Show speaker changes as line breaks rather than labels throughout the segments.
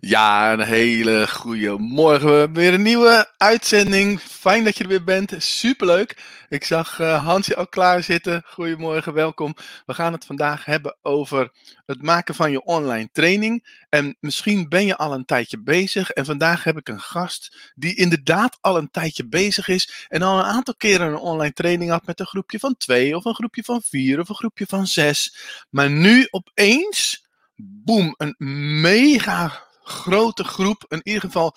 Ja, een hele goede morgen. We weer een nieuwe uitzending. Fijn dat je er weer bent. Superleuk. Ik zag uh, Hansje al klaar zitten. Goedemorgen, welkom. We gaan het vandaag hebben over het maken van je online training. En misschien ben je al een tijdje bezig. En vandaag heb ik een gast die inderdaad al een tijdje bezig is. En al een aantal keren een online training had met een groepje van twee, of een groepje van vier, of een groepje van zes. Maar nu opeens, boem, een mega grote groep, in ieder geval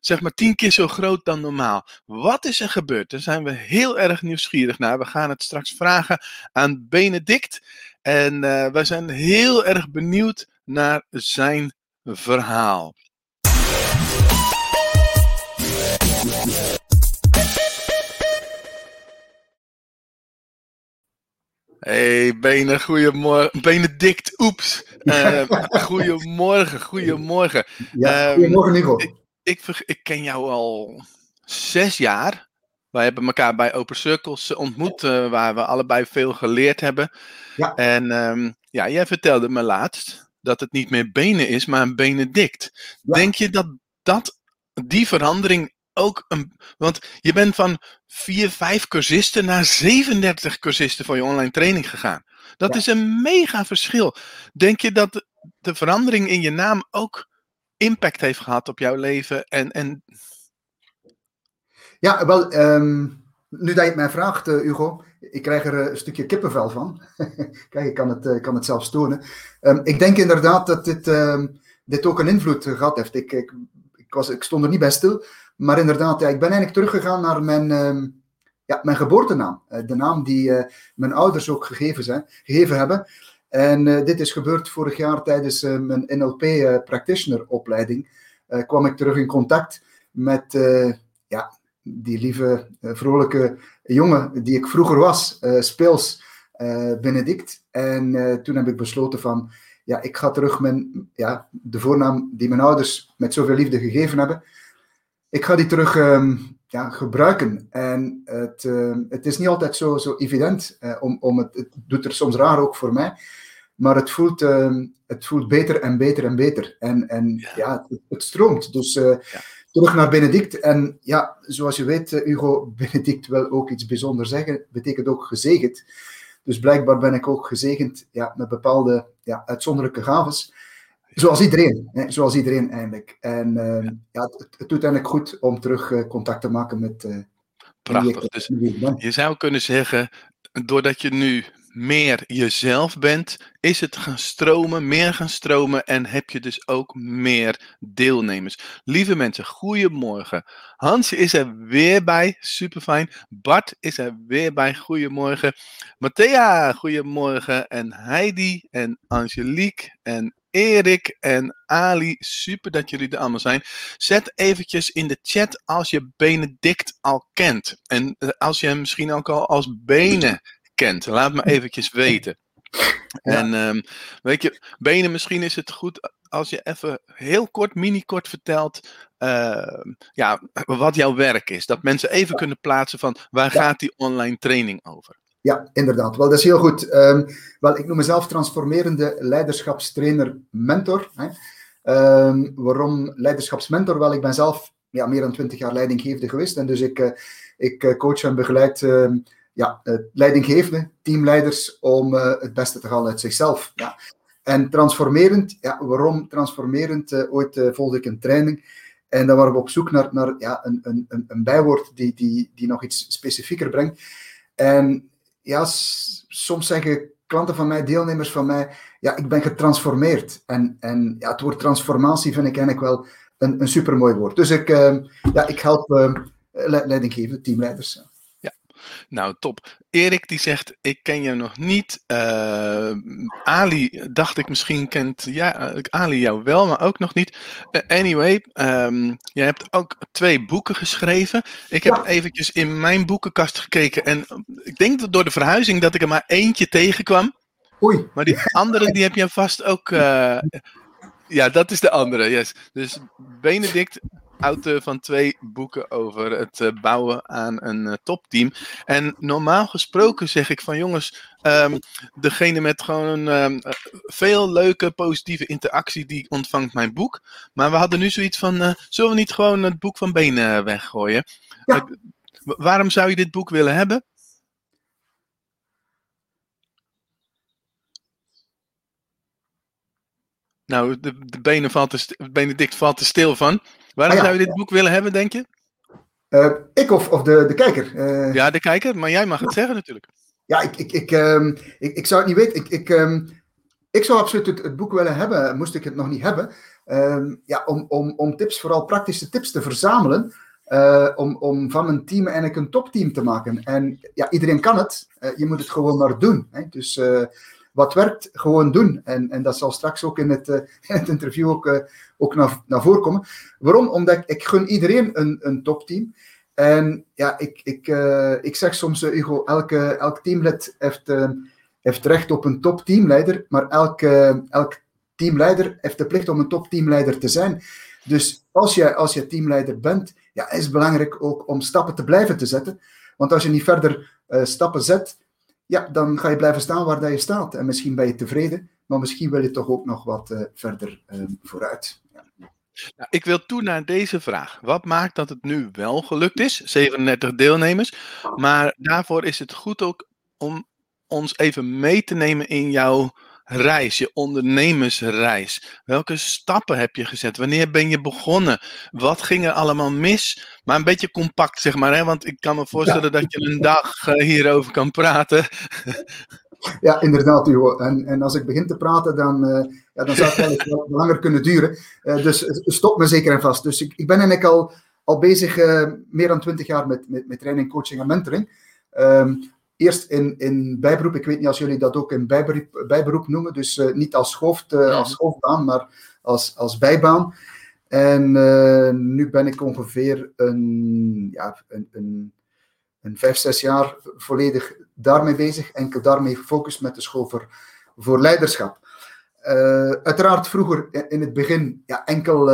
zeg maar tien keer zo groot dan normaal. Wat is er gebeurd? Daar zijn we heel erg nieuwsgierig naar. We gaan het straks vragen aan Benedict. En uh, wij zijn heel erg benieuwd naar zijn verhaal. Hey, Benen, goedemorgen. Benedict, oeps. Uh, goedemorgen, goedemorgen.
Ja, goedemorgen, Nico.
Ik, ik, ik, ken jou al zes jaar. Wij hebben elkaar bij Open Circles ontmoet, uh, waar we allebei veel geleerd hebben. Ja. En um, ja, jij vertelde me laatst dat het niet meer Benen is, maar een Benedict. Ja. Denk je dat, dat die verandering ook een. Want je bent van 4, 5 cursisten naar 37 cursisten voor je online training gegaan. Dat is een mega verschil. Denk je dat de verandering in je naam ook impact heeft gehad op jouw leven? En, en...
Ja, wel, um, nu dat je het mij vraagt, uh, Hugo, ik krijg er een stukje kippenvel van. Kijk, ik kan het, uh, kan het zelfs tonen. Um, ik denk inderdaad dat dit, um, dit ook een invloed gehad heeft. Ik, ik, ik, was, ik stond er niet bij stil, maar inderdaad, ik ben eigenlijk teruggegaan naar mijn, uh, ja, mijn geboortenaam. Uh, de naam die uh, mijn ouders ook gegeven, zijn, gegeven hebben. En dit is gebeurd vorig jaar tijdens mijn NLP practitioner opleiding. kwam ik terug in contact met ja, die lieve, vrolijke jongen die ik vroeger was, speels Benedict. En toen heb ik besloten van, ja, ik ga terug mijn, ja, de voornaam die mijn ouders met zoveel liefde gegeven hebben ik ga die terug um, ja, gebruiken. En het, uh, het is niet altijd zo, zo evident. Uh, om, om het, het doet er soms raar ook voor mij. Maar het voelt, uh, het voelt beter en beter en beter. En, en ja, ja het, het, stroomt. Dus eh, ja. terug naar Benedict. En ja, zoals je weet, Hugo, Benedict wil ook iets bijzonders zeggen. Betekent ook gezegend. Dus blijkbaar ben ik ook gezegend ja, met bepaalde ja, uitzonderlijke gaves. Zoals iedereen, hè? zoals iedereen eigenlijk. En uh, ja. ja het, het, doet eigenlijk goed om terug uh, contact te maken met. Uh,
Prachtig. Dus je zou kunnen zeggen, doordat je nu meer jezelf bent, is het gaan stromen, meer gaan stromen en heb je dus ook meer deelnemers. Lieve mensen, goedemorgen. Hans is er weer bij, super fijn. Bart is er weer bij, goedemorgen. Matthea, goedemorgen. En Heidi en Angelique en Erik en Ali, super dat jullie er allemaal zijn. Zet eventjes in de chat als je Benedict al kent. En eh, als je hem misschien ook al als Benen kent. Laat me eventjes weten. En um, weet je, Benen, misschien is het goed als je even heel kort, mini-kort vertelt uh, ja, wat jouw werk is. Dat mensen even kunnen plaatsen van waar ja. gaat die online training over?
Ja, inderdaad. Wel, dat is heel goed. Um, wel, ik noem mezelf transformerende leiderschapstrainer-mentor. Um, waarom leiderschapsmentor? Wel, ik ben zelf ja, meer dan twintig jaar leidinggevende geweest. En dus ik, uh, ik eh, coach en begeleid uh, ja, leidinggevende, teamleiders, om uh, het beste te halen uit zichzelf. Ja. En transformerend, ja, waarom transformerend? ooit volgde ik een training. En dan waren we op zoek naar, naar ja, een, een, een bijwoord die, die, die nog iets specifieker brengt. En ja, soms zeggen klanten van mij, deelnemers van mij, ja, ik ben getransformeerd. En, en ja, het woord transformatie vind ik eigenlijk wel een, een supermooi woord. Dus ik, uh, ja, ik help uh, teamleiders.
Nou, top. Erik die zegt, ik ken jou nog niet. Uh, Ali dacht ik misschien kent ja, Ali jou wel, maar ook nog niet. Uh, anyway, um, je hebt ook twee boeken geschreven. Ik heb ja. eventjes in mijn boekenkast gekeken en ik denk dat door de verhuizing dat ik er maar eentje tegenkwam.
Oei.
Maar die andere die heb je vast ook uh, Ja, dat is de andere, yes. Dus Benedict, auteur van twee boeken over het eh, bouwen aan een uh, topteam. En normaal gesproken zeg ik van jongens, um, degene met gewoon um, veel leuke positieve interactie, die ontvangt mijn boek. Maar we hadden nu zoiets van, uh, zullen we niet gewoon het boek van Benen weggooien? Ja. waarom zou je dit boek willen hebben? Nou, de, de benen valt er, Benedict valt er stil van. Waarom ah, zou je dit boek willen hebben, denk je?
Uh, ik of, of de, de kijker?
Uh, ja, de kijker, maar jij mag het zeggen natuurlijk.
Ja, ik, ik, ik, um, ik, ik, zou het niet weten. Ik, ik, um, ik zou absoluut het, het, boek willen hebben, moest ik het nog niet hebben. Um, ja, om, om, om tips, vooral praktische tips te verzamelen. Uh, om, om van een team eigenlijk een topteam te maken. En ja, iedereen kan het. je moet het gewoon maar doen. Hè? Dus wat werkt, gewoon doen. En, en dat zal straks ook in het, uh, in het interview ook, uh, ook naar, naar voren komen. Waarom? Omdat ik, gun iedereen een, een topteam. En ja, ik, ik, uh, ik zeg soms, Hugo, elke, elk teamlid heeft, heeft recht op een topteamleider, maar elke, elk teamleider heeft de plicht om een topteamleider te zijn. Dus als je, als je teamleider bent, ja, is het belangrijk ook om stappen te blijven te zetten. Want als je niet verder stappen zet, ja, dan ga je blijven staan waar dat je staat. En misschien ben je tevreden, maar misschien wil je toch ook nog wat uh, verder uh, vooruit. Ja.
Nou, ik wil toe naar deze vraag. Wat maakt dat het nu wel gelukt is? 37 deelnemers. Maar daarvoor is het goed ook om ons even mee te nemen in jouw reis, je ondernemersreis? Welke stappen heb je gezet? Wanneer ben je begonnen? Wat ging er allemaal mis? Maar een beetje compact, zeg maar, hè? want ik kan me voorstellen dat je een dag uh, hierover kan praten.
Ja, inderdaad, Hugo. En, en als ik begin te praten, dan, uh, ja, dan zou het eigenlijk wel langer kunnen duren. Uh, dus stop me zeker en vast. Dus ik, ik ben eigenlijk al, al bezig meer dan twintig jaar met, met, met training, coaching en mentoring. Um, eerst in, in bijberoep, ik weet niet als jullie dat ook in bijberoep, bijberoep noemen, dus uh, niet als, hoofd, uh, als hoofdbaan, maar als, als bijbaan. En uh, nu ben ik ongeveer een, ja, een, een, een vijf, zes jaar volledig daarmee bezig, enkel daarmee gefocust met de school voor, voor leiderschap. uiteraard vroeger in het begin ja, enkel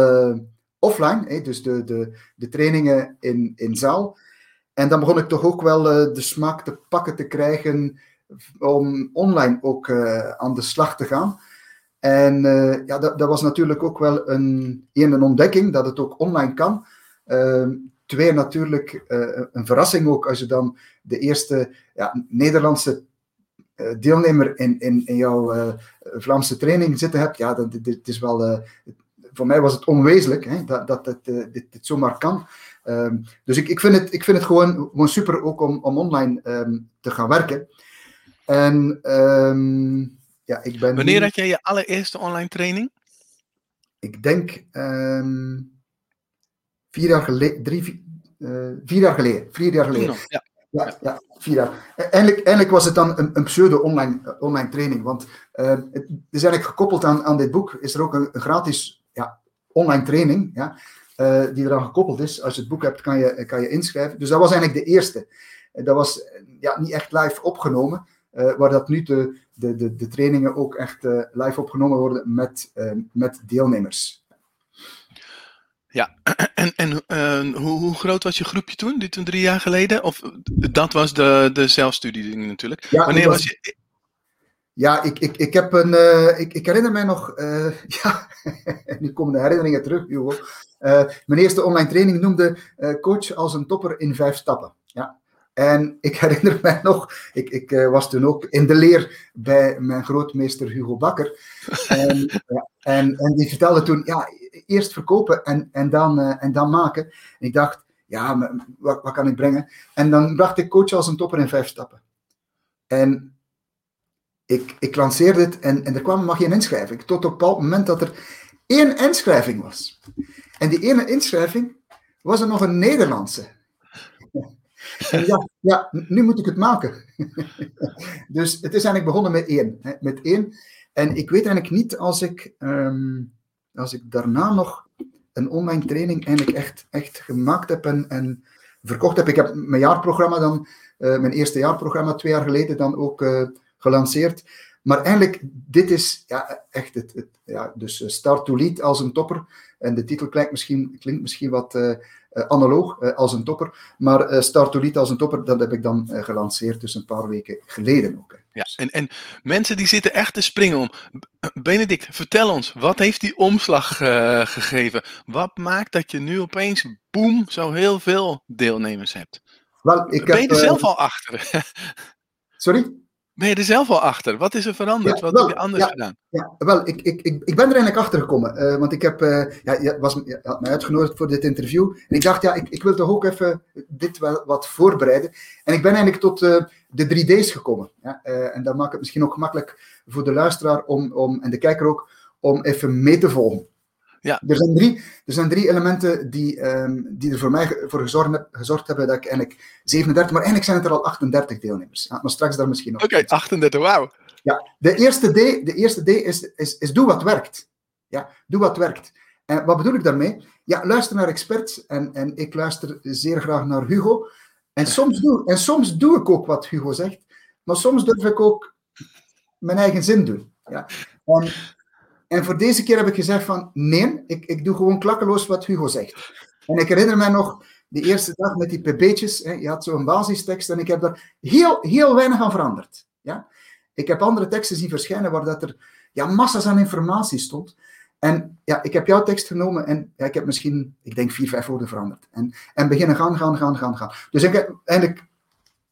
offline, hè, dus de, de, de trainingen in, in zaal. En dan begon ik toch ook wel uh, de smaak te pakken te krijgen om online ook uh, aan de slag te gaan. En uh, ja, dat, dat, was natuurlijk ook wel een, een ontdekking dat het ook online kan. Ehm, twee, natuurlijk een verrassing ook als je dan de eerste ja, Nederlandse deelnemer in, in, in jouw Vlaamse training zitten hebt. Ja, dat, dit, is wel, voor mij was het onwezenlijk hè, dat, dat dit, dit zomaar kan. Um, dus ik, ik, vind het, ik vind het gewoon, gewoon super ook om, om online um, te gaan werken. En um, ja, ik ben.
Wanneer had jij je allereerste online training?
Ik denk vier jaar geleden, drie, uh, vier jaar geleden. Vier jaar geleden. ja. Ja, ja, vier jaar. E-, eindelijk, eindelijk was het dan een, een pseudo-online uh, online training. Want uh, het is eigenlijk gekoppeld aan, aan dit boek. Is er ook een, een gratis ja, online training. Ja, uh, die eraan gekoppeld is. Als je het boek hebt, kan je, kan je inschrijven. Dus dat was eigenlijk de eerste. Dat was ja, niet echt live opgenomen, uh, waar dat nu de, de, de, de trainingen ook echt live opgenomen worden met, met deelnemers.
Ja, en, en hoe, hoe, groot was je groepje toen, dit toen drie jaar geleden? Of dat was de, de zelfstudie natuurlijk. Ja, Wanneer was, was je
ja, ik, ik, ik heb een. Uh, ik, ik herinner mij nog. Uh, ja, nu komen de herinneringen terug, Hugo. Uh, mijn eerste online training noemde coach als een topper in vijf stappen. Ja. En ik herinner mij nog, ik, ik was toen ook in de leer bij mijn grootmeester Hugo Bakker. En, ja, en, en die vertelde toen, ja, eerst verkopen en, en, dan, en dan maken. En ik dacht, ja, wat, wat kan ik brengen? En dan bracht ik coach als een topper in vijf stappen. En ik, ik lanceerde het en, en er kwam maar geen inschrijving. Tot op het moment dat er één inschrijving was. En die ene inschrijving was er nog een Nederlandse. ja, ja, nu moet ik het maken. dus het is eigenlijk begonnen met één. Met één. En ik weet eigenlijk niet als ik, ehm, als ik daarna nog een online training eigenlijk echt, echt gemaakt heb en, en verkocht heb. Ik heb mijn jaarprogramma dan, uh, mijn eerste jaarprogramma twee jaar geleden dan ook uh, gelanceerd. Maar eigenlijk, dit is ja, echt het, het ja, dus Start to Lead als een topper. En de titel klinkt misschien, klinkt misschien wat uh, analoog uh, als een topper, maar Start to Lead als een topper, dat heb ik dan gelanceerd dus een paar weken geleden ook. Hè.
Ja, en, en mensen die zitten echt te springen om. Benedict, vertel ons, wat heeft die omslag gegeven? Wat maakt dat je nu opeens, boem, zo heel veel deelnemers hebt? Wel, ik ben je er zelf al achter?
Sorry?
Ben je er zelf al achter? Wat is er veranderd? Wat heb je anders gedaan?
Ja, wel, ik, ik, ik, ik ben er eigenlijk achter gekomen. Uh, want ik heb, uh, ja, je, was, je had mij uitgenodigd voor dit interview. En ik dacht, ja, ik, ik wil toch ook even dit wel wat voorbereiden. En ik ben eigenlijk tot uh, de 3D's gekomen. Ja? en dat maakt het misschien ook gemakkelijk voor de luisteraar om, om, en de kijker ook om even mee te volgen. Ja. Er, zijn drie, er zijn drie elementen die, um, die er voor mij voor gezorgd, gezorgd, hebben dat ik eigenlijk 37, maar eigenlijk zijn het er al 38 deelnemers. Ja, maar straks daar misschien nog.
Oké, okay, 38, wauw.
Ja, de eerste D, de eerste D is, is, is doe wat werkt. Ja, doe wat werkt. En wat bedoel ik daarmee? Ja, luister naar experts en, en ik luister zeer graag naar Hugo. En soms, doe, en soms doe ik ook wat Hugo zegt, maar soms durf ik ook mijn eigen zin doen. Ja. En en voor deze keer heb ik gezegd van nee, ik, ik doe gewoon klakkeloos wat Hugo zegt. En ik herinner me nog de eerste dag met die pb'tjes. Je had zo'n basistekst en ik heb daar heel, heel weinig aan veranderd. Ja? Ik heb andere teksten zien verschijnen waar dat er ja, massa's aan informatie stond. En ja, ik heb jouw tekst genomen en ja, ik heb misschien, ik denk, vier, vijf woorden veranderd. En, en beginnen gaan, gaan, gaan, gaan, gaan. Dus ik heb eigenlijk,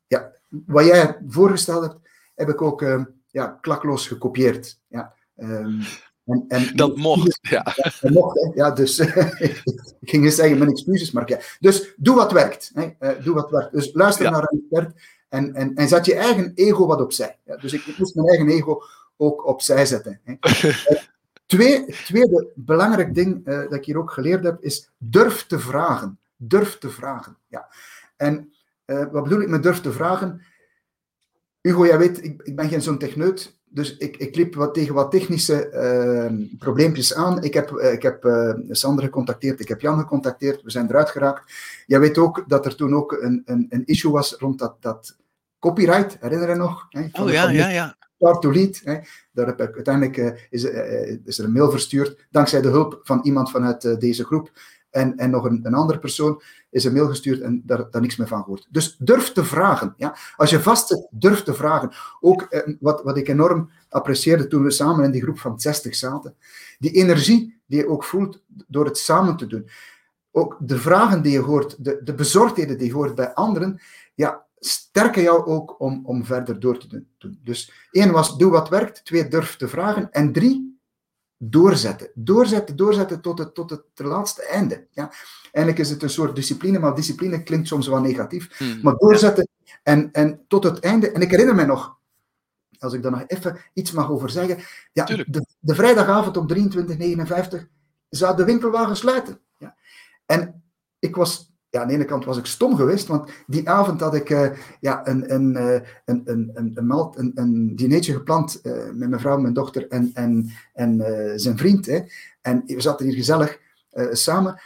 ja, wat jij voorgesteld hebt, heb ik ook uh, ja, klakloos gekopieerd. Ja. Um,
en, en, dat mocht, ja.
Dat mocht, Ja, dus ik ging eens zeggen mijn excuses, maar ja. Dus doe wat werkt. Hè. Uh, doe wat werkt. Dus luister naar een expert en, en, en zet je eigen ego wat opzij. Ja, dus ik, ik, moest mijn eigen ego ook opzij zetten. Hè. uh, twee, tweede belangrijk ding uh, dat ik hier ook geleerd heb, is durf te vragen. Durf te vragen. Ja. En wat bedoel ik met durf te vragen? Hugo, jij weet, ik, ik ben geen zo'n techneut dus ik, ik liep wat tegen wat technische uh, probleempjes aan. Ik heb, uh, ik heb uh, Sander gecontacteerd, ik heb Jan gecontacteerd, we zijn eruit geraakt. Jij weet ook dat er toen ook een, een, een issue was rond dat, dat copyright, herinner je nog?
Hè, oh ja, ja, ja.
Start to lead. Hè. Daar heb ik, uiteindelijk uh, is, is, er een mail verstuurd, dankzij de hulp van iemand vanuit deze groep. En, en nog een, een andere persoon is een mail gestuurd en daar, daar niks meer van gehoord. Dus durf te vragen. Ja? Als je vastzit, durf te vragen. Ook eh, wat, wat ik enorm apprecieerde toen we samen in die groep van 60 zaten. Die energie die je ook voelt door het samen te doen. Ook de vragen die je hoort, de, de bezorgdheden die je hoort bij anderen, ja, sterken jou ook om, om verder door te doen. Dus één was, doe wat werkt. Twee, durf te vragen. En drie, doorzetten. Doorzetten, doorzetten tot het, tot het laatste einde. Ja. Eigenlijk is het een soort discipline, maar discipline klinkt soms wel negatief. Hmm. Maar doorzetten en, en tot het einde. En ik herinner me nog, als ik daar nog even iets mag over zeggen. Ja, de, de, vrijdagavond om 23.59 zou de winkelwagen sluiten. Ja. En ik was ja, aan de ene kant was ik stom geweest, want die avond had ik uh, ja, een, een, een, een, een, een, een, een dinertje gepland uh, met mijn vrouw, mijn dochter en, en, en zijn vriend. Hè. En we zaten hier gezellig samen.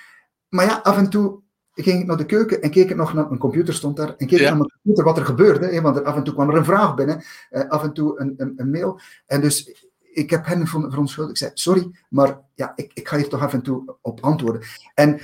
Maar ja, af en toe ging ik naar de keuken en keek ik nog naar mijn computer, stond daar, en keek ja. naar mijn computer wat er gebeurde. Hè, want er, af en toe kwam er een vraag binnen, af en toe een, een, een, mail. En dus ik heb hen verontschuldigd. Ik zei, sorry, maar ja, ik, ik ga hier toch af en toe op antwoorden. En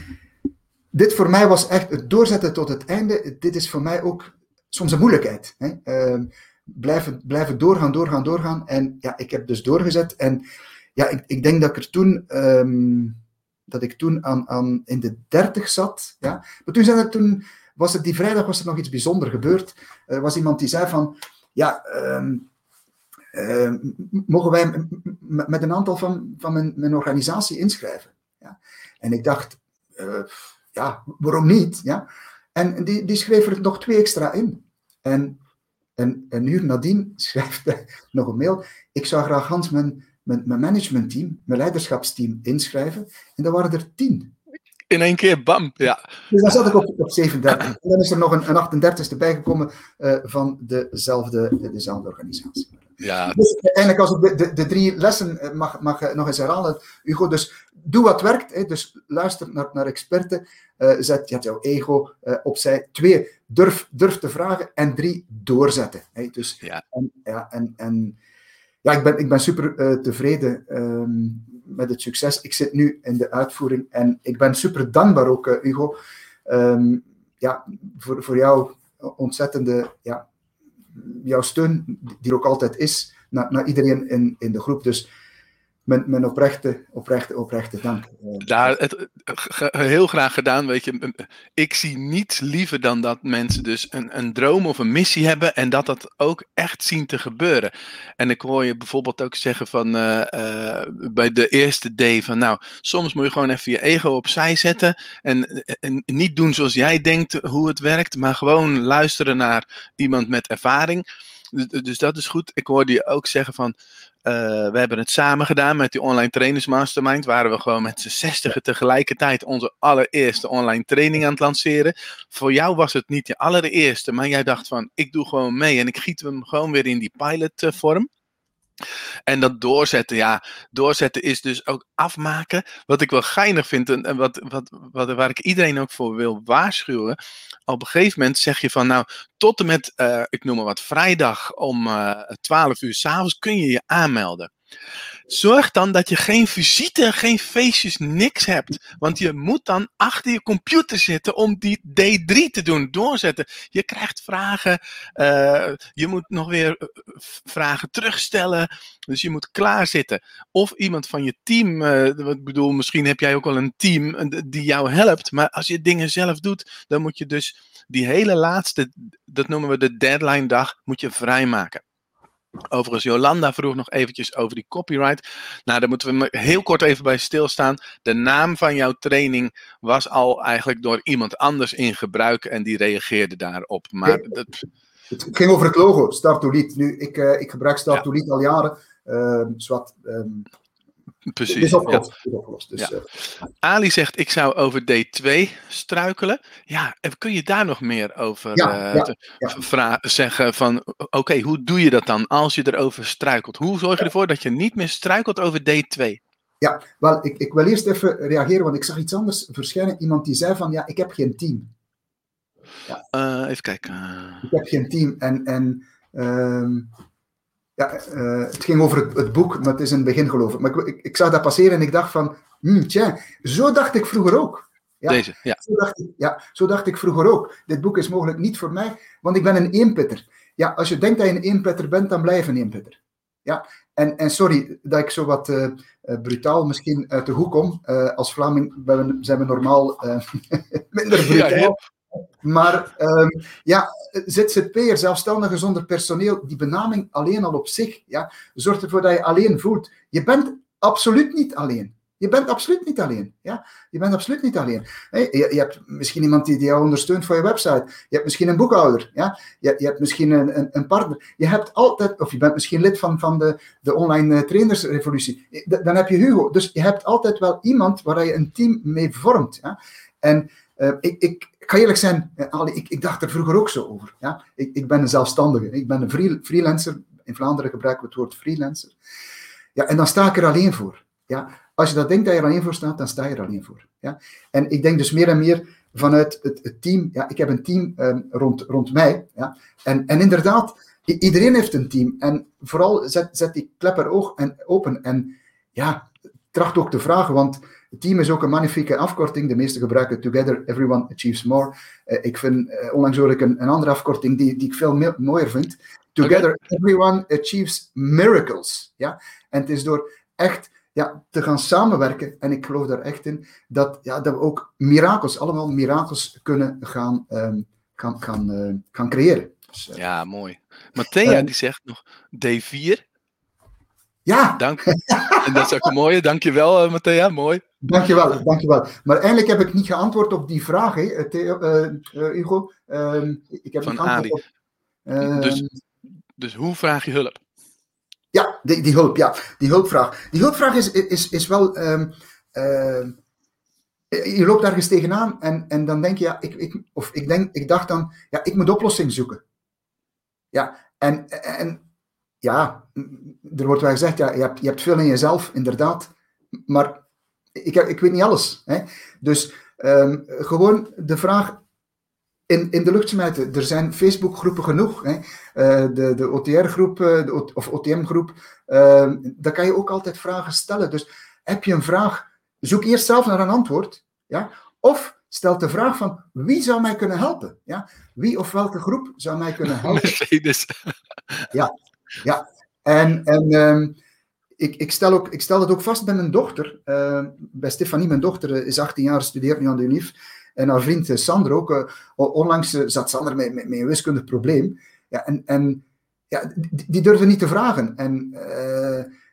dit voor mij was echt het doorzetten tot het einde. Dit is voor mij ook soms een moeilijkheid. Hè? Uh, blijven, blijven doorgaan, doorgaan, doorgaan. En ja, ik heb dus doorgezet. En ja, ik, ik denk dat ik er toen, um, dat ik toen aan, aan in de dertig zat. Ja. Maar toen, toen was er die vrijdag was er nog iets bijzonders gebeurd. Er was iemand die zei van, ja, uh, mogen wij met een aantal van, van mijn, mijn organisatie inschrijven? Ja. En ik dacht, uh, ja, waarom niet? Ja? En die, die schreef er nog twee extra in. En, en een uur nadien schrijft hij nog een mail. Ik zou graag Hans mijn, mijn, mijn managementteam, mijn leiderschapsteam inschrijven. En dat waren er tien.
In één keer, bam, ja.
Dus dan zat ik op, op 37. En dan is er nog een, een 38ste bijgekomen uh, van dezelfde, dezelfde organisatie. Ja. Dus eigenlijk als ik de, de, de, drie lessen eh, mag, mag eh, nog eens herhalen, Hugo, dus doe wat werkt, hè, dus luister naar, naar experten, uh, zet je jouw ego uh, opzij. Twee, durf, durf te vragen. En drie, doorzetten. Hè, dus, ja. En, ja, en, en ja, ik ben, ik ben super tevreden ehm, met het succes. Ik zit nu in de uitvoering en ik ben super dankbaar ook, Hugo, ehm, ja, voor, voor jouw ontzettende ja, jouw steun, die er ook altijd is, naar, naar iedereen in, in de groep. Dus mijn, mijn oprechte, oprechte, oprechte dank.
Daar, heel graag gedaan, weet je. Ik zie niets liever dan dat mensen dus een, een droom of een missie hebben en dat dat ook echt zien te gebeuren. En ik hoor je bijvoorbeeld ook zeggen van uh, uh, bij de eerste day van nou, soms moet je gewoon even je ego opzij zetten en, en niet doen zoals jij denkt hoe het werkt, maar gewoon luisteren naar iemand met ervaring. Dus, dus dat is goed. Ik hoorde je ook zeggen van uh, we hebben het samen gedaan met die online trainers mastermind. Waren we gewoon met z'n zestigen tegelijkertijd onze allereerste online training aan het lanceren. Voor jou was het niet de allereerste, maar jij dacht van ik doe gewoon mee en ik giet hem gewoon weer in die pilot vorm. En dat doorzetten, ja, doorzetten is dus ook afmaken. Wat ik wel geinig vind en wat, wat, wat, waar ik iedereen ook voor wil waarschuwen. Op een gegeven moment zeg je van, nou, tot en met, uh, ik noem maar wat, vrijdag om uh, eh, 12 uur s'avonds kun je je aanmelden. Zorg dan dat je geen visite, geen feestjes, niks hebt. Want je moet dan achter je computer zitten om die D3 te doen, doorzetten. Je krijgt vragen, uh, je moet nog weer eh, vragen terugstellen. Dus je moet klaarzitten. Of iemand van je team, uh, ik bedoel, misschien heb jij ook wel een team die jou helpt. Maar als je dingen zelf doet, dan moet je dus die hele laatste, dat noemen we de deadline dag, moet je vrijmaken. Overigens, Jolanda vroeg nog eventjes over die copyright. Nou, daar moeten we heel kort even bij stilstaan. De naam van jouw training was al eigenlijk door iemand anders in gebruik en die reageerde daarop. Maar dat...
Het ging over het logo, Startuliet. Nu, ik, uh, ik gebruik Startuliet ja. al jaren. Uh, zwart, um,
Precies. Is opgelost. Ja. opgelost dus, ja. uh, Ali zegt: Ik zou over D2 struikelen. Ja, kun je daar nog meer over ja, uh, zeggen? Van oké, okay, hoe doe je dat dan als je erover struikelt? Hoe zorg je ervoor dat je niet meer struikelt over D2?
Ja, wel, ik, ik wil eerst even reageren, want ik zag iets anders verschijnen. Iemand die zei van ja, ik heb geen team.
Ja. Uh, even kijken.
Ik heb geen team. En, en uh, ja, uh, het ging over het, het, boek, maar het is in het begin geloof ik. Maar ik, ik, ik zag dat passeren en ik dacht van, hmm, tja, zo dacht ik vroeger ook.
Ja, Deze, ja.
Zo dacht ik, ja. Zo dacht ik vroeger ook. Dit boek is mogelijk niet voor mij, want ik ben een eenpitter. Ja, als je denkt dat je een eenpitter bent, dan blijf een eenpitter. Ja, en, en sorry dat ik zo wat uh, brutaal misschien uit de hoek kom. Uh, als Vlaming zijn we normaal minder brutaal. Ja. Maar um, ja, ZZP'er, zelfstandige zonder personeel, die benaming alleen al op zich, ja, zorgt ervoor dat je alleen voelt. Je bent absoluut niet alleen. Je bent absoluut niet alleen. Ja? Je bent absoluut niet alleen. je, je, hebt misschien iemand die, jou ondersteunt voor je website. Je hebt misschien een boekhouder. Ja? Je, hebt misschien een, een, een, partner. Je hebt altijd, of je bent misschien lid van, van de, de online uh, trainersrevolutie. Dan heb je Hugo. Dus je hebt altijd wel iemand waar je een team mee vormt. En uh, ik, ik, ik ga eerlijk zijn, eh, Ali, ik, ik, dacht er vroeger ook zo over. Ja? Ik, ik ben een zelfstandige, ik ben een free, freelancer. In Vlaanderen gebruiken we het woord freelancer. Ja, en dan sta ik er alleen voor. Ja? Als je dat denkt dat je er alleen voor staat, dan sta je er alleen voor. Ja? En ik denk dus meer en meer vanuit het, het team. Ja, ik heb een team um, rond, rond mij. Ja? En, en inderdaad, iedereen heeft een team. En vooral zet, zet die klepper oog en open. En ja, tracht ook te vragen, want het team is ook een magnifieke afkorting. De meeste gebruiken Together Everyone Achieves More. Uh, ik vind uh, onlangs hoor ik een, een, andere afkorting die, die ik veel mooier vind. Together okay. Everyone Achieves Miracles. Ja? En het is door echt ja, te gaan samenwerken, en ik geloof daar echt in, dat, ja, dat we ook mirakels, allemaal mirakels kunnen gaan, um, gaan, gaan, uh, gaan creëren.
Dus, ja, mooi. Matthea die zegt nog D4
ja.
Dank. En dat is ook een mooie. Dankjewel, uh, Matthea. Mooi.
Dankjewel, dankjewel. Maar eigenlijk heb ik niet geantwoord op die vraag, hè, eh, Theo, uh, uh, Hugo. Uh, ik heb
Van Ali. Op, dus, dus hoe vraag je hulp?
Ja, die, die hulp, ja. Die hulpvraag. Die hulpvraag is, is, is wel... Um, je loopt ergens tegenaan en, en dan denk je, ja, ik, ik, of ik, denk, ik dacht dan, ja, ik moet oplossing zoeken. Ja, en, en ja, er wordt wel gezegd, ja, je, hebt, je hebt veel in jezelf, inderdaad, maar ik, ik weet niet alles. Hè? Dus um, gewoon de vraag, in, in de lucht smijten. Er zijn Facebookgroepen genoeg. Hè. Uh, de, de OTR-groep of OTM-groep, uh, daar kan je ook altijd vragen stellen. Dus heb je een vraag, zoek eerst zelf naar een antwoord. Ja? Of stel de vraag van wie zou mij kunnen helpen? Ja? Wie of welke groep zou mij kunnen helpen? Mercedes. Ja, ja. En, en um, ik, ik, stel ook, ik stel het ook vast bij mijn dochter. Uh, bij Stefanie, mijn dochter, is 18 jaar, studeert nu aan de UNIF. En haar vriend Sander ook. Uh, onlangs zat Sander met, met, met, een wiskundig probleem. Ja, en en ja, die, die durfde niet te vragen. En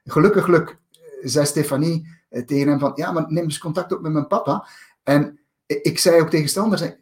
gelukkig, geluk, zei Stefanie tegen hem van, ja, maar neem eens contact op met mijn papa. En ik zei ook tegen Sander,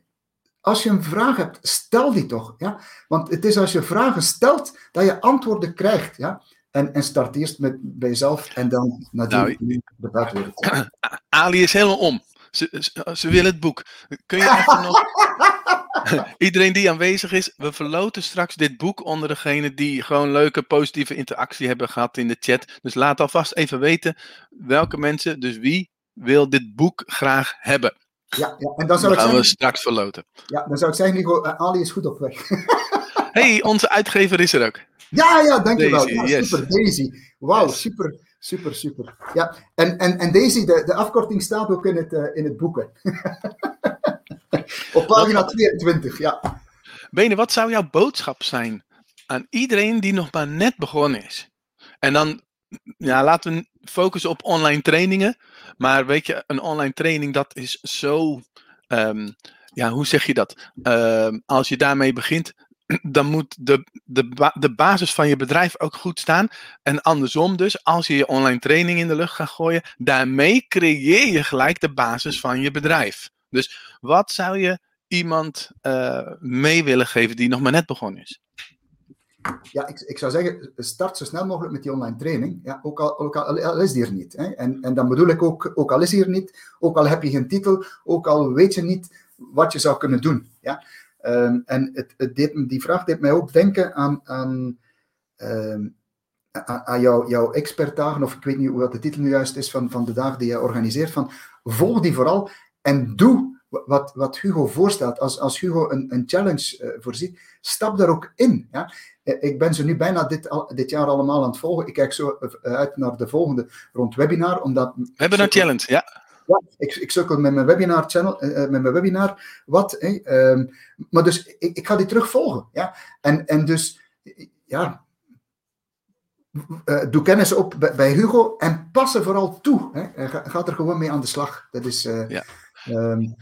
als je een vraag hebt, stel die toch. Ja? Want het is als je vragen stelt, dat je antwoorden krijgt. Ja? En, en start eerst met, bij jezelf en dan natuurlijk nou, de buitenwereld.
Ali is helemaal om. Ze, ze, wil het boek. Kun je even nog... Iedereen die aanwezig is, we verloten straks dit boek onder degene die gewoon leuke positieve interactie hebben gehad in de chat. Dus laat alvast even weten welke mensen, dus wie wil dit boek graag hebben.
Ja, ja. en dan zou ik
gaan
zeggen,
we straks verloten.
Ja, dan zou ik zeggen, Nico, uh, Ali is goed op weg.
hey, onze uitgever is er ook.
Ja, ja, dankjewel. Ja, yes. Super, Daisy. Wauw, super, super, super. Ja, en, en, en Daisy, de, de afkorting staat ook in het, uh, in het boek. op pagina 22, ja.
Bene, wat zou jouw boodschap zijn aan iedereen die nog maar net begonnen is? En dan, ja, laten we focussen op online trainingen. Maar weet je, een online training, dat is zo. Um, ja, hoe zeg je dat? Um, als je daarmee begint, dan moet de, de, de basis van je bedrijf ook goed staan. En andersom dus, als je je online training in de lucht gaat gooien, daarmee creëer je gelijk de basis van je bedrijf. Dus wat zou je iemand uh, mee willen geven die nog maar net begonnen is?
Ja, ik, ik zou zeggen, start zo snel mogelijk met die online training. Ja, ook, al, is die er niet. Hè. En, en dan bedoel ik ook, ook al is die er niet, ook al heb je geen titel, ook al weet je niet wat je zou kunnen doen. Ja. Um, en het, die vraag deed mij ook denken aan, aan, um, aan jouw, expertdagen, of ik weet niet hoe de titel nu juist is, van, van de dagen die je organiseert, van volg die vooral en doe wat, wat Hugo voorstelt. Als, als Hugo een, een challenge uh, voorziet, stap daar ook in. Ja? Eh, ik ben ze nu bijna dit, dit jaar allemaal aan het volgen. Ik kijk zo eh, uit naar de volgende rond webinar. Omdat
webinar challenge, ja.
Ja, ik, ik sukkel met mijn webinar channel, uh, met mijn webinar wat. Hey, um, maar dus ik, ik ga die terugvolgen. Ja? En, en dus, ja, uh, doe kennis op bij, bij, Hugo en pas er vooral toe. Hè? Ga, ga, er gewoon mee aan de slag. Dat is. Uh, ja. um,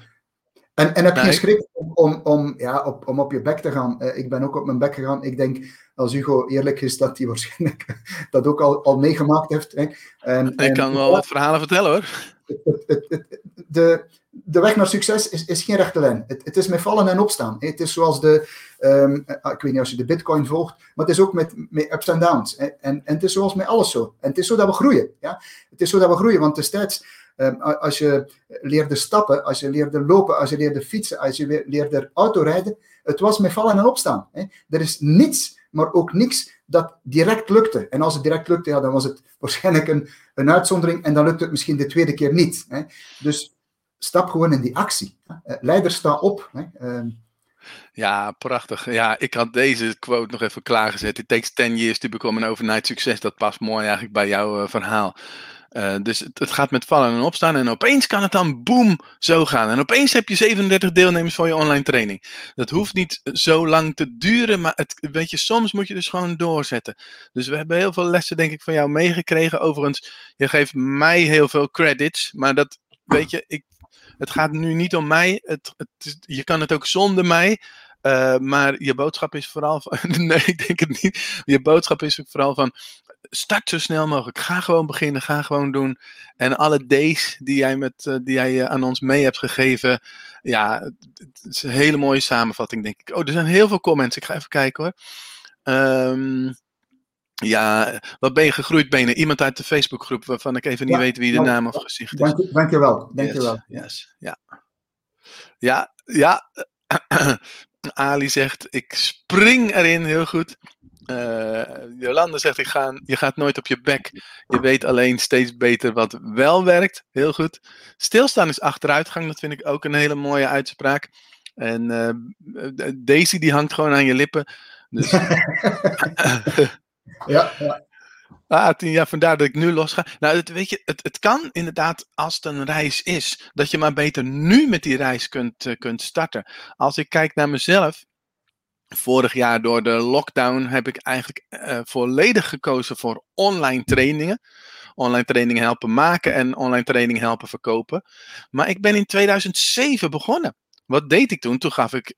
en, en heb je nee. schrik om, om, om, ja, op, om op je bek te gaan? Uh, ik ben ook op mijn bek gegaan. Ik denk, als Hugo eerlijk is, dat hij waarschijnlijk dat ook al, al meegemaakt heeft. Hè.
En, ik en, kan wel wat verhalen vertellen hoor.
Het, het, het, de, de weg naar succes is, is geen rechte lijn. Het, het is met vallen en opstaan. Het is zoals de, um, ik weet niet als je de bitcoin volgt, maar het is ook met, met ups en downs. En, en, en het is zoals met alles zo. En het is zo dat we groeien. Ja? Het is zo dat we groeien, want destijds Um, als je leerde stappen, als je leerde lopen, als je leerde fietsen, als je leerde autorijden, het was met vallen en opstaan. Hè. Er is niets, maar ook niks dat direct lukte. En als het direct lukte, ja, dan was het waarschijnlijk een, een uitzondering en dan lukt het misschien de tweede keer niet. Hè. Dus stap gewoon in die actie. Hè. Leiders, sta op. Hè. Um,
ja, prachtig. Ja, ik had deze quote nog even klaargezet. It takes 10 years to become an overnight success. Dat past mooi eigenlijk bij jouw uh, verhaal. Uh, dus het, gaat met vallen en opstaan en opeens kan het dan boom zo gaan. En opeens heb je 37 deelnemers voor je online training. Dat hoeft niet zo lang te duren, maar het, weet je, soms moet je dus gewoon doorzetten. Dus we hebben heel veel lessen denk ik van jou meegekregen. Overigens, je geeft mij heel veel credits, maar dat, weet je, ik, het gaat nu niet om mij. Het, het je kan het ook zonder mij. Uh, maar je boodschap is vooral van. nee, ik denk het niet. Je boodschap is vooral van start zo snel mogelijk. Ga gewoon beginnen, ga gewoon doen. En alle D's die jij, met, uh, die jij uh, aan ons mee hebt gegeven, ja, het is een hele mooie samenvatting, denk ik. Oh, er zijn heel veel comments. Ik ga even kijken hoor. Um, ja, wat ben je gegroeid, benen? Iemand uit de Facebookgroep waarvan ik even niet weet wie de naam of gezicht is.
Dank, dankjewel, dankjewel.
Yes, yes, ja. Ja, ja. Ali zegt, ik spring erin, heel goed. Uh, Jolande zegt, ik ga, je gaat nooit op je bek. Je weet alleen steeds beter wat wel werkt. Heel goed. Stilstaan is achteruitgang. Dat vind ik ook een hele mooie uitspraak. En Daisy die hangt gewoon aan je lippen. Dus...
ja, ja.
Ah, tien jaar, vandaar dat ik nu los ga. Nou, het, weet je, het, het kan inderdaad als het een reis is, dat je maar beter nu met die reis kunt, uh, kunt starten. Als ik kijk naar mezelf, vorig jaar door de lockdown heb ik eigenlijk uh, volledig gekozen voor online trainingen. Online trainingen helpen maken en online trainingen helpen verkopen. Maar ik ben in 2007 begonnen. Wat deed ik toen? Toen gaf ik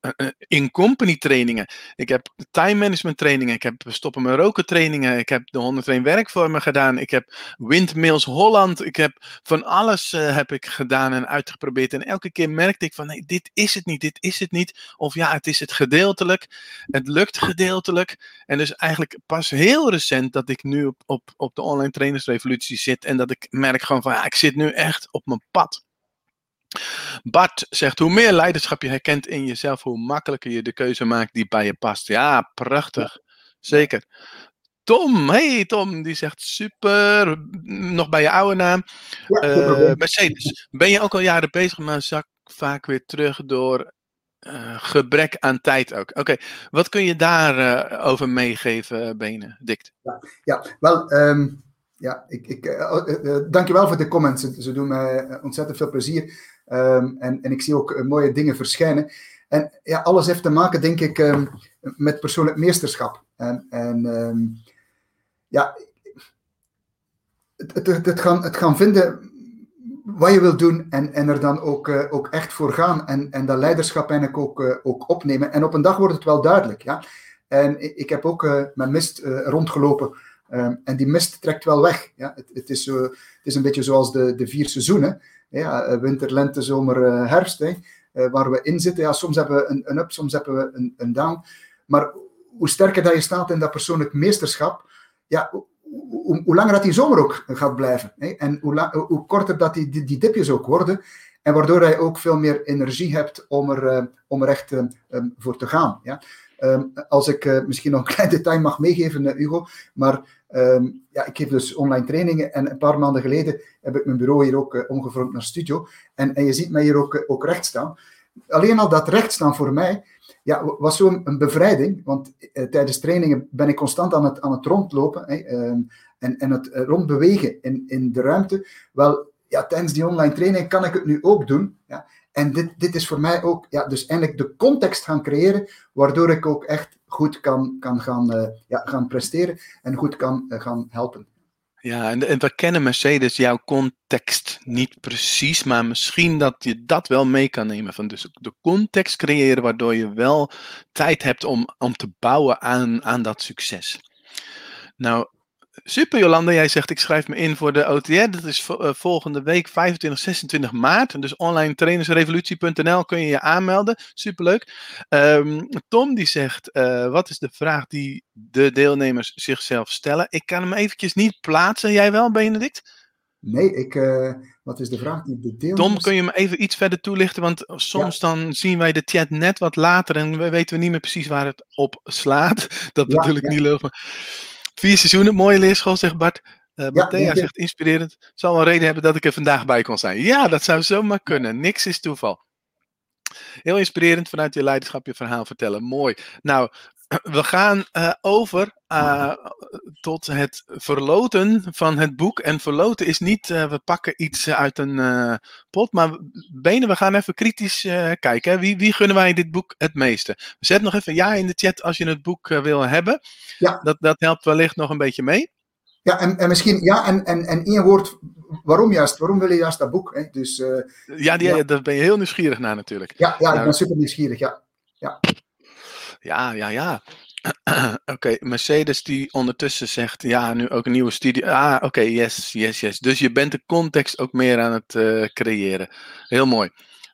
eh, eh, in-company trainingen. Ik heb time management trainingen. Ik heb stoppen met roken trainingen. Ik heb de 101 werkvormen gedaan. Ik heb Windmills Holland. Ik heb van alles uh, heb ik gedaan en uitgeprobeerd. En elke keer merkte ik van nee, dit is het niet. Dit is het niet. Of ja, het is het gedeeltelijk. Het lukt gedeeltelijk. En dus eigenlijk pas heel recent dat ik nu op, op, op de online trainersrevolutie zit. En dat ik merk gewoon van ja, ik zit nu echt op mijn pad. Bart zegt, hoe meer leiderschap je herkent in jezelf, hoe makkelijker je de keuze maakt die bij je past. Ja, prachtig. Zeker. Tom, hey Tom, die zegt super. Nog bij je oude naam. uh, Mercedes, ben je ook al jaren bezig, maar zak vaak weer terug door uh, gebrek aan tijd ook. Oké, wat kun je daarover uh, over meegeven, Benen, Dikt?
Ja, ja wel, um, ja, ik, ik, uh, dankjewel voor de comments. Ze, doen mij ontzettend veel plezier. Um, en, en ik zie ook mooie dingen verschijnen. En ja, alles heeft te maken, denk ik, um, met persoonlijk meesterschap. En, en um, ja, het, gaan, het gaan vinden wat je wilt doen en, en er dan ook, ook echt voor gaan. En, en dat leiderschap eigenlijk ook, ook opnemen. En op een dag wordt het wel duidelijk. Ja? En ik, heb ook uh, met mist rondgelopen. En die mist trekt wel weg. Ja? Het, het, is, zo, het is een beetje zoals de, de vier seizoenen ja, eh, winter, lente, zomer, eh, herfst, hè, eh, waar we in zitten. Ja, soms hebben we een, een up, soms hebben we een, een down. Maar hoe sterker dat je staat in dat persoonlijk meesterschap, ja, hoe, hoe langer dat die zomer ook gaat blijven. Hè? En hoe, hoe, korter dat die, die, dipjes ook worden. En waardoor je ook veel meer energie hebt om er, om er echt um, voor te gaan. Ja? Um, als ik misschien nog een klein detail mag meegeven, Hugo, maar um, ja, ik geef dus online trainingen en een paar maanden geleden heb ik mijn bureau hier ook uh, omgevormd naar studio. En, en je ziet mij hier ook, ook recht staan. Alleen al dat recht staan voor mij ja, was zo'n een bevrijding, want tijdens trainingen ben ik constant aan het, aan het rondlopen um, en, en het rondbewegen in, in de ruimte. Wel, ja, tijdens die online training kan ik het nu ook doen. Ja. En dit, dit is voor mij ook, ja, dus eindelijk de context gaan creëren, waardoor ik ook echt goed kan, kan gaan, uh, ja, gaan presteren en goed kan uh, gaan helpen.
Ja, en, en we kennen Mercedes jouw context niet precies, maar misschien dat je dat wel mee kan nemen. Van dus de context creëren, waardoor je wel tijd hebt om, om te bouwen aan, aan dat succes. Nou, Super Jolanda, jij zegt ik schrijf me in voor de OTR. Dat is uh, volgende week 25, 26 maart. Dus online trainersrevolutie.nl kun je je aanmelden. Superleuk. Um, Tom die zegt, uh, wat is de vraag die de deelnemers zichzelf stellen? Ik kan hem eventjes niet plaatsen. Jij wel, Benedict?
Nee, ik, uh, wat is de vraag die de deelnemers...
Tom, kun je hem even iets verder toelichten? Want soms ja. dan zien wij de chat net wat later en we weten we niet meer precies waar het op slaat. Dat ja, natuurlijk ja. niet leuk. Vier seizoenen, mooie leerschool, zegt Bart. Uh, Matthea zegt inspirerend. Zal een reden hebben dat ik er vandaag bij kon zijn. Ja, dat zou zomaar kunnen. Niks is toeval. Heel inspirerend vanuit je leiderschap je verhaal vertellen. Mooi. Nou, we gaan uh, over uh, tot het verloten van het boek. En verloten is niet, uh, we pakken iets uit een pot, maar benen, we gaan even kritisch kijken. Hè. Wie, wie gunnen wij dit boek het meeste? Zet nog even ja in de chat als je het boek wil hebben. Ja. Dat, dat helpt wellicht nog een beetje mee.
Ja, en, en misschien, ja, en, en, en één woord, waarom juist? Waarom wil je juist dat boek? Hè? Dus,
ja, die, ja, daar ben je heel nieuwsgierig naar natuurlijk.
Ja, ja nou, ik ben super nieuwsgierig, ja. ja.
Ja, ja, ja. Oké, Mercedes die ondertussen zegt, ja, nu ook een nieuwe studie. Ah, oké, yes, yes, yes. Dus je bent de context ook meer aan het uh, creëren. Heel mooi.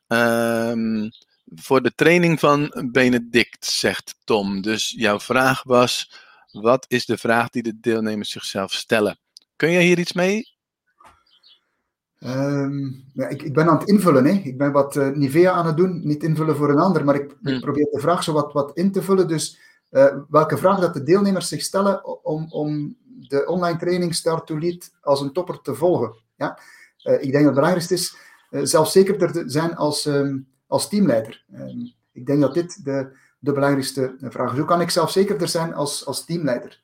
Um, voor de training van Benedict, zegt Tom. Dus jouw vraag was, wat is de vraag die de deelnemers zichzelf stellen? Kun je hier iets mee?
Um, ja, ik, ik, ben aan het invullen. Hè. Ik ben wat uh, Nivea aan het doen. Niet invullen voor een ander, maar ik, hmm. ik probeer de vraag zo wat, wat in te vullen. Dus uh, welke vraag dat de deelnemers zich stellen om, om de online training Start to Lead als een topper te volgen. Ja? Uh, ik denk dat het belangrijkste is zelfzekerder te zijn als, um, als teamleider? Ehm, ik denk dat dit de, de belangrijkste vraag is. Hoe kan ik zelfzekerder zijn als, als teamleider?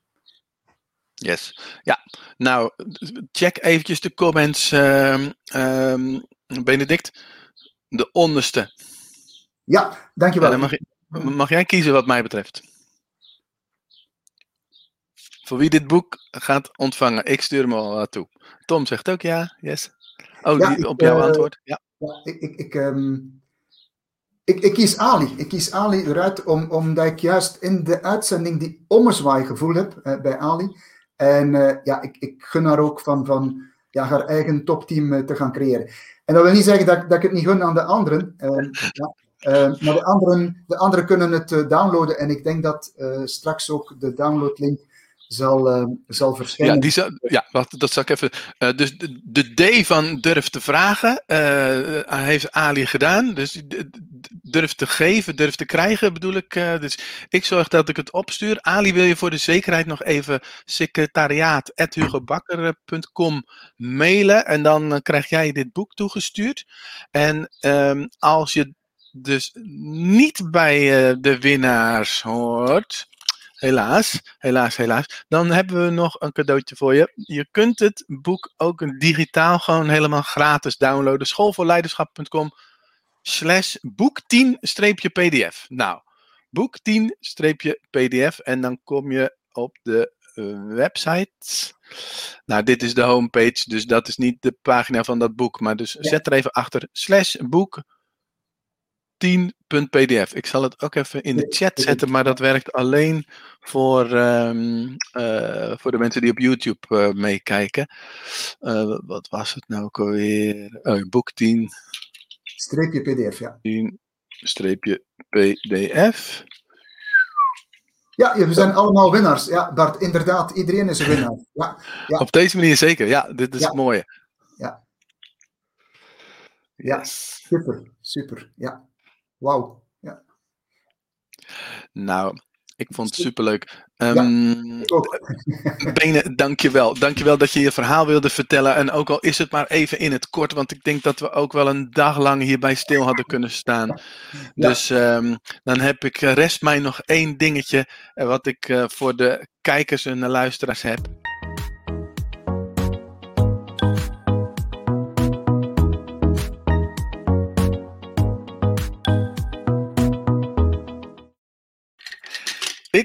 Yes. Ja, nou, check eventjes de comments, uh, uh, Benedict. De onderste.
Ja, dankjewel.
Ja, mag, mag, jij kiezen wat mij betreft. Voor wie dit boek gaat ontvangen. Ik stuur hem al toe. Tom zegt ook ja. Yes. Oh,
ja,
die, op jouw
uh,
antwoord. Ja.
ja ik, ik, ik, um, ik, ik, kies Ali. Ik kies Ali eruit om, omdat ik juist in de uitzending die ommezwaai gevoel heb uh, bij Ali. En uh, ja, ik, ik gun haar ook van, van ja, haar eigen topteam te gaan creëren. En dat wil niet zeggen dat, dat ik het niet gun aan de anderen. Ehm, ja, maar de anderen, de anderen kunnen het downloaden. En ik denk dat straks ook de downloadlink zal, uh, zal verschijnen.
Ja, die ja wacht, dat zal ik even. Uh, dus de, de, D van durf te vragen uh, heeft Ali gedaan. Dus durf te geven, durf te krijgen bedoel ik. dus ik zorg dat ik het opstuur. Ali wil je voor de zekerheid nog even secretariaat.hugobakker.com mailen. En dan krijg jij dit boek toegestuurd. En um, als je dus niet bij de winnaars hoort Helaas, helaas, helaas. Dan hebben we nog een cadeautje voor je. Je kunt het boek ook digitaal gewoon helemaal gratis downloaden. Schoolvoorleiderschap.com slash boek 10-pdf. Nou, boek 10-pdf en dan kom je op de website. Nou, dit is de homepage, dus dat is niet de pagina van dat boek. Maar dus zet er even achter slash boek 10.pdf. Ik zal het ook even in de chat zetten, maar dat werkt alleen voor, um, uh, voor de mensen die op YouTube uh, meekijken. Uh, wat was het nou ook alweer? Oh, boek 10.
Streepje PDF, ja.
10 streepje PDF.
Ja, we zijn allemaal winnaars. Ja, Bart, inderdaad, iedereen is een winnaar. Ja, ja.
Op deze manier zeker, ja, dit is
ja.
het mooie.
Ja. Ja, super, super, ja. Wauw. Ja.
Nou, ik vond het superleuk. Um, ja, Bene, dankjewel. Dankjewel dat je je verhaal wilde vertellen. En ook al is het maar even in het kort, want ik denk dat we ook wel een dag lang hierbij stil hadden kunnen staan. Ja. Dus um, dan heb ik, rest mij nog één dingetje wat ik uh, voor de kijkers en de luisteraars heb.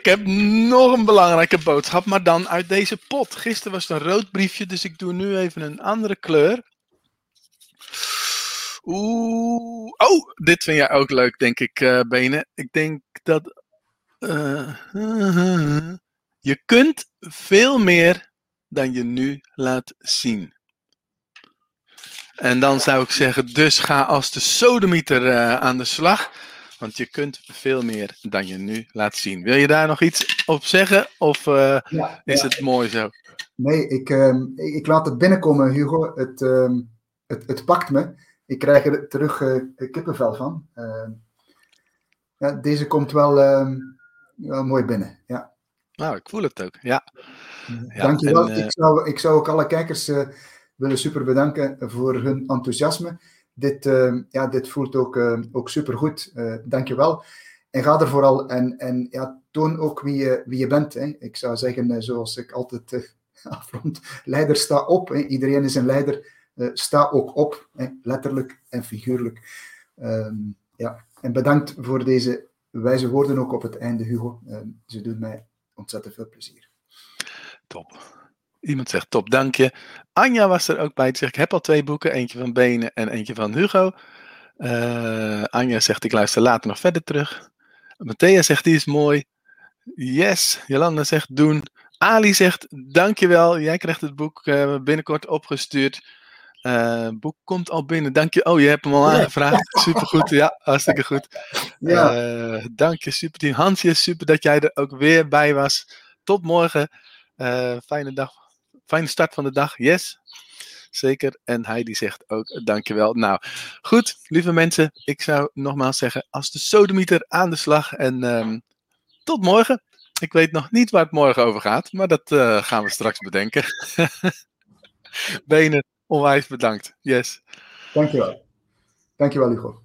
Ik heb nog een belangrijke boodschap, maar dan uit deze pot. Gisteren was het een rood briefje, dus ik doe nu even een andere kleur. Oeh, oh, dit vind jij ook leuk, denk ik, uh, Benen. Ik denk dat uh, je kunt veel meer dan je nu laat zien. En dan zou ik zeggen, dus ga als de sodemieter uh, aan de slag. Want je kunt veel meer dan je nu laat zien. Wil je daar nog iets op zeggen? Of uh, ja, is ja. het mooi zo?
Nee, ik, uh, ik laat het binnenkomen, Hugo. Het, uh, het, het pakt me. Ik krijg er terug uh, kippenvel van. ja, deze komt wel, ehm, wel mooi binnen. Ja.
Nou, ik voel het ook. Ja.
ja Dankjewel. En, ik, zou, ik zou ook alle kijkers willen super bedanken voor hun enthousiasme dit, uh, ja, dit voelt ook, uh, ook supergoed. Uh, dankjewel. En ga er vooral en, en ja, toon ook wie je, wie je bent. Hè. Ik zou zeggen, zoals ik altijd afrond, leider sta op. Iedereen is een leider. sta ook op, hè. letterlijk en figuurlijk. Um, ja. En bedankt voor deze wijze woorden ook op het einde, Hugo. ze doen mij ontzettend veel plezier.
Top. Iemand zegt top, dank je. Anja was er ook bij. Die zegt, ik heb al twee boeken. Eentje van Benen en eentje van Hugo. Uh, Anja zegt, ik luister later nog verder terug. Matthea zegt, die is mooi. Yes. Jolanda zegt, doen. Ali zegt, dankjewel. Jij krijgt het boek uh, binnenkort opgestuurd. Uh, boek komt al binnen. Dank je. Oh, je hebt hem al aangevraagd. Supergoed. Ja, hartstikke goed. Ja. Dank je, super team. Hansje, super dat jij er ook weer bij was. Tot morgen. Fijne dag fijne start van de dag. Yes. Zeker. En Heidi zegt ook dankjewel. Nou, goed, lieve mensen. Ik zou nogmaals zeggen, als de sodemieter aan de slag. En um, tot morgen. Ik weet nog niet waar het morgen over gaat, maar dat uh, gaan we straks bedenken. Benen, onwijs bedankt. Yes.
Dankjewel. Dankjewel, Hugo.